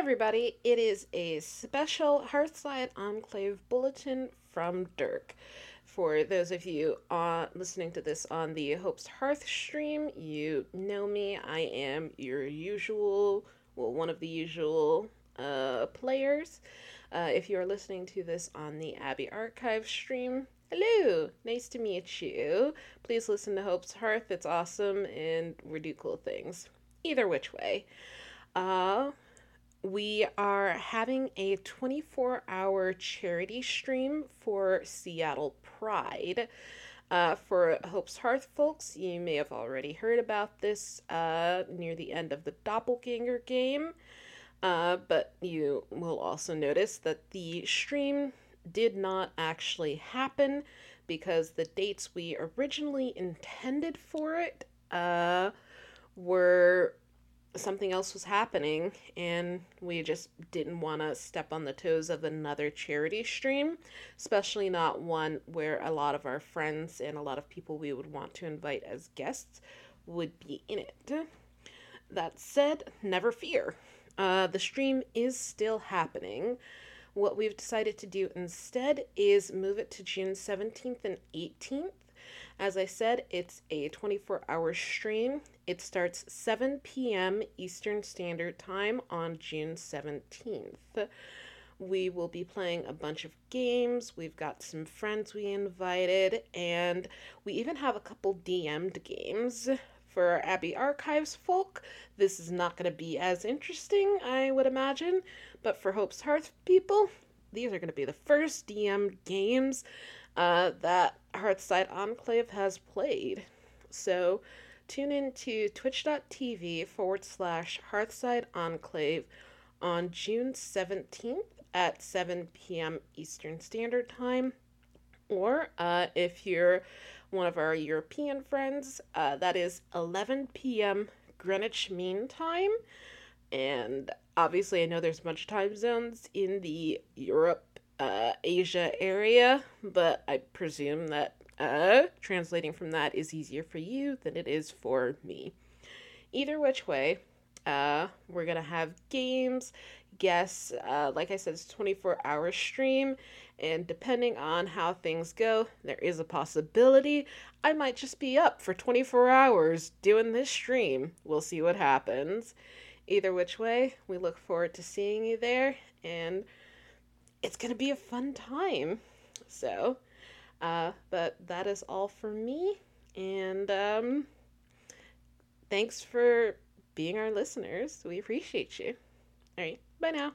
everybody. It is a special Hearthside Enclave bulletin from Dirk. For those of you uh, listening to this on the Hopes Hearth stream, you know me. I am your usual, well, one of the usual uh, players. Uh, if you are listening to this on the Abbey Archive stream, hello, nice to meet you. Please listen to Hope's Hearth, it's awesome, and we do cool things. Either which way. Uh, we are having a 24 hour charity stream for Seattle Pride. Uh, for Hope's Hearth folks, you may have already heard about this uh, near the end of the Doppelganger game, uh, but you will also notice that the stream did not actually happen because the dates we originally intended for it uh, were something else was happening and we just didn't want to step on the toes of another charity stream especially not one where a lot of our friends and a lot of people we would want to invite as guests would be in it. That said never fear. Uh, the stream is still happening. What we've decided to do instead is move it to june 17th and 18th as I said, it's a 24 hour stream. It starts 7 p.m. Eastern Standard Time on June 17th. We will be playing a bunch of games. We've got some friends we invited, and we even have a couple DM'd games. For Abbey Archives folk, this is not going to be as interesting, I would imagine, but for Hope's Hearth people, these are going to be the first DM games uh, that Hearthside Enclave has played. So tune in to twitch.tv forward slash Hearthside Enclave on June 17th at 7 p.m. Eastern Standard Time. Or uh, if you're one of our European friends, uh, that is 11 p.m. Greenwich Mean Time. And obviously, I know there's of time zones in the Europe uh, Asia area, but I presume that uh, translating from that is easier for you than it is for me. Either which way, uh, we're gonna have games, guests. Uh, like I said, it's 24 hour stream, and depending on how things go, there is a possibility I might just be up for 24 hours doing this stream. We'll see what happens. Either which way, we look forward to seeing you there, and it's going to be a fun time. So, uh, but that is all for me. And um, thanks for being our listeners. We appreciate you. All right. Bye now.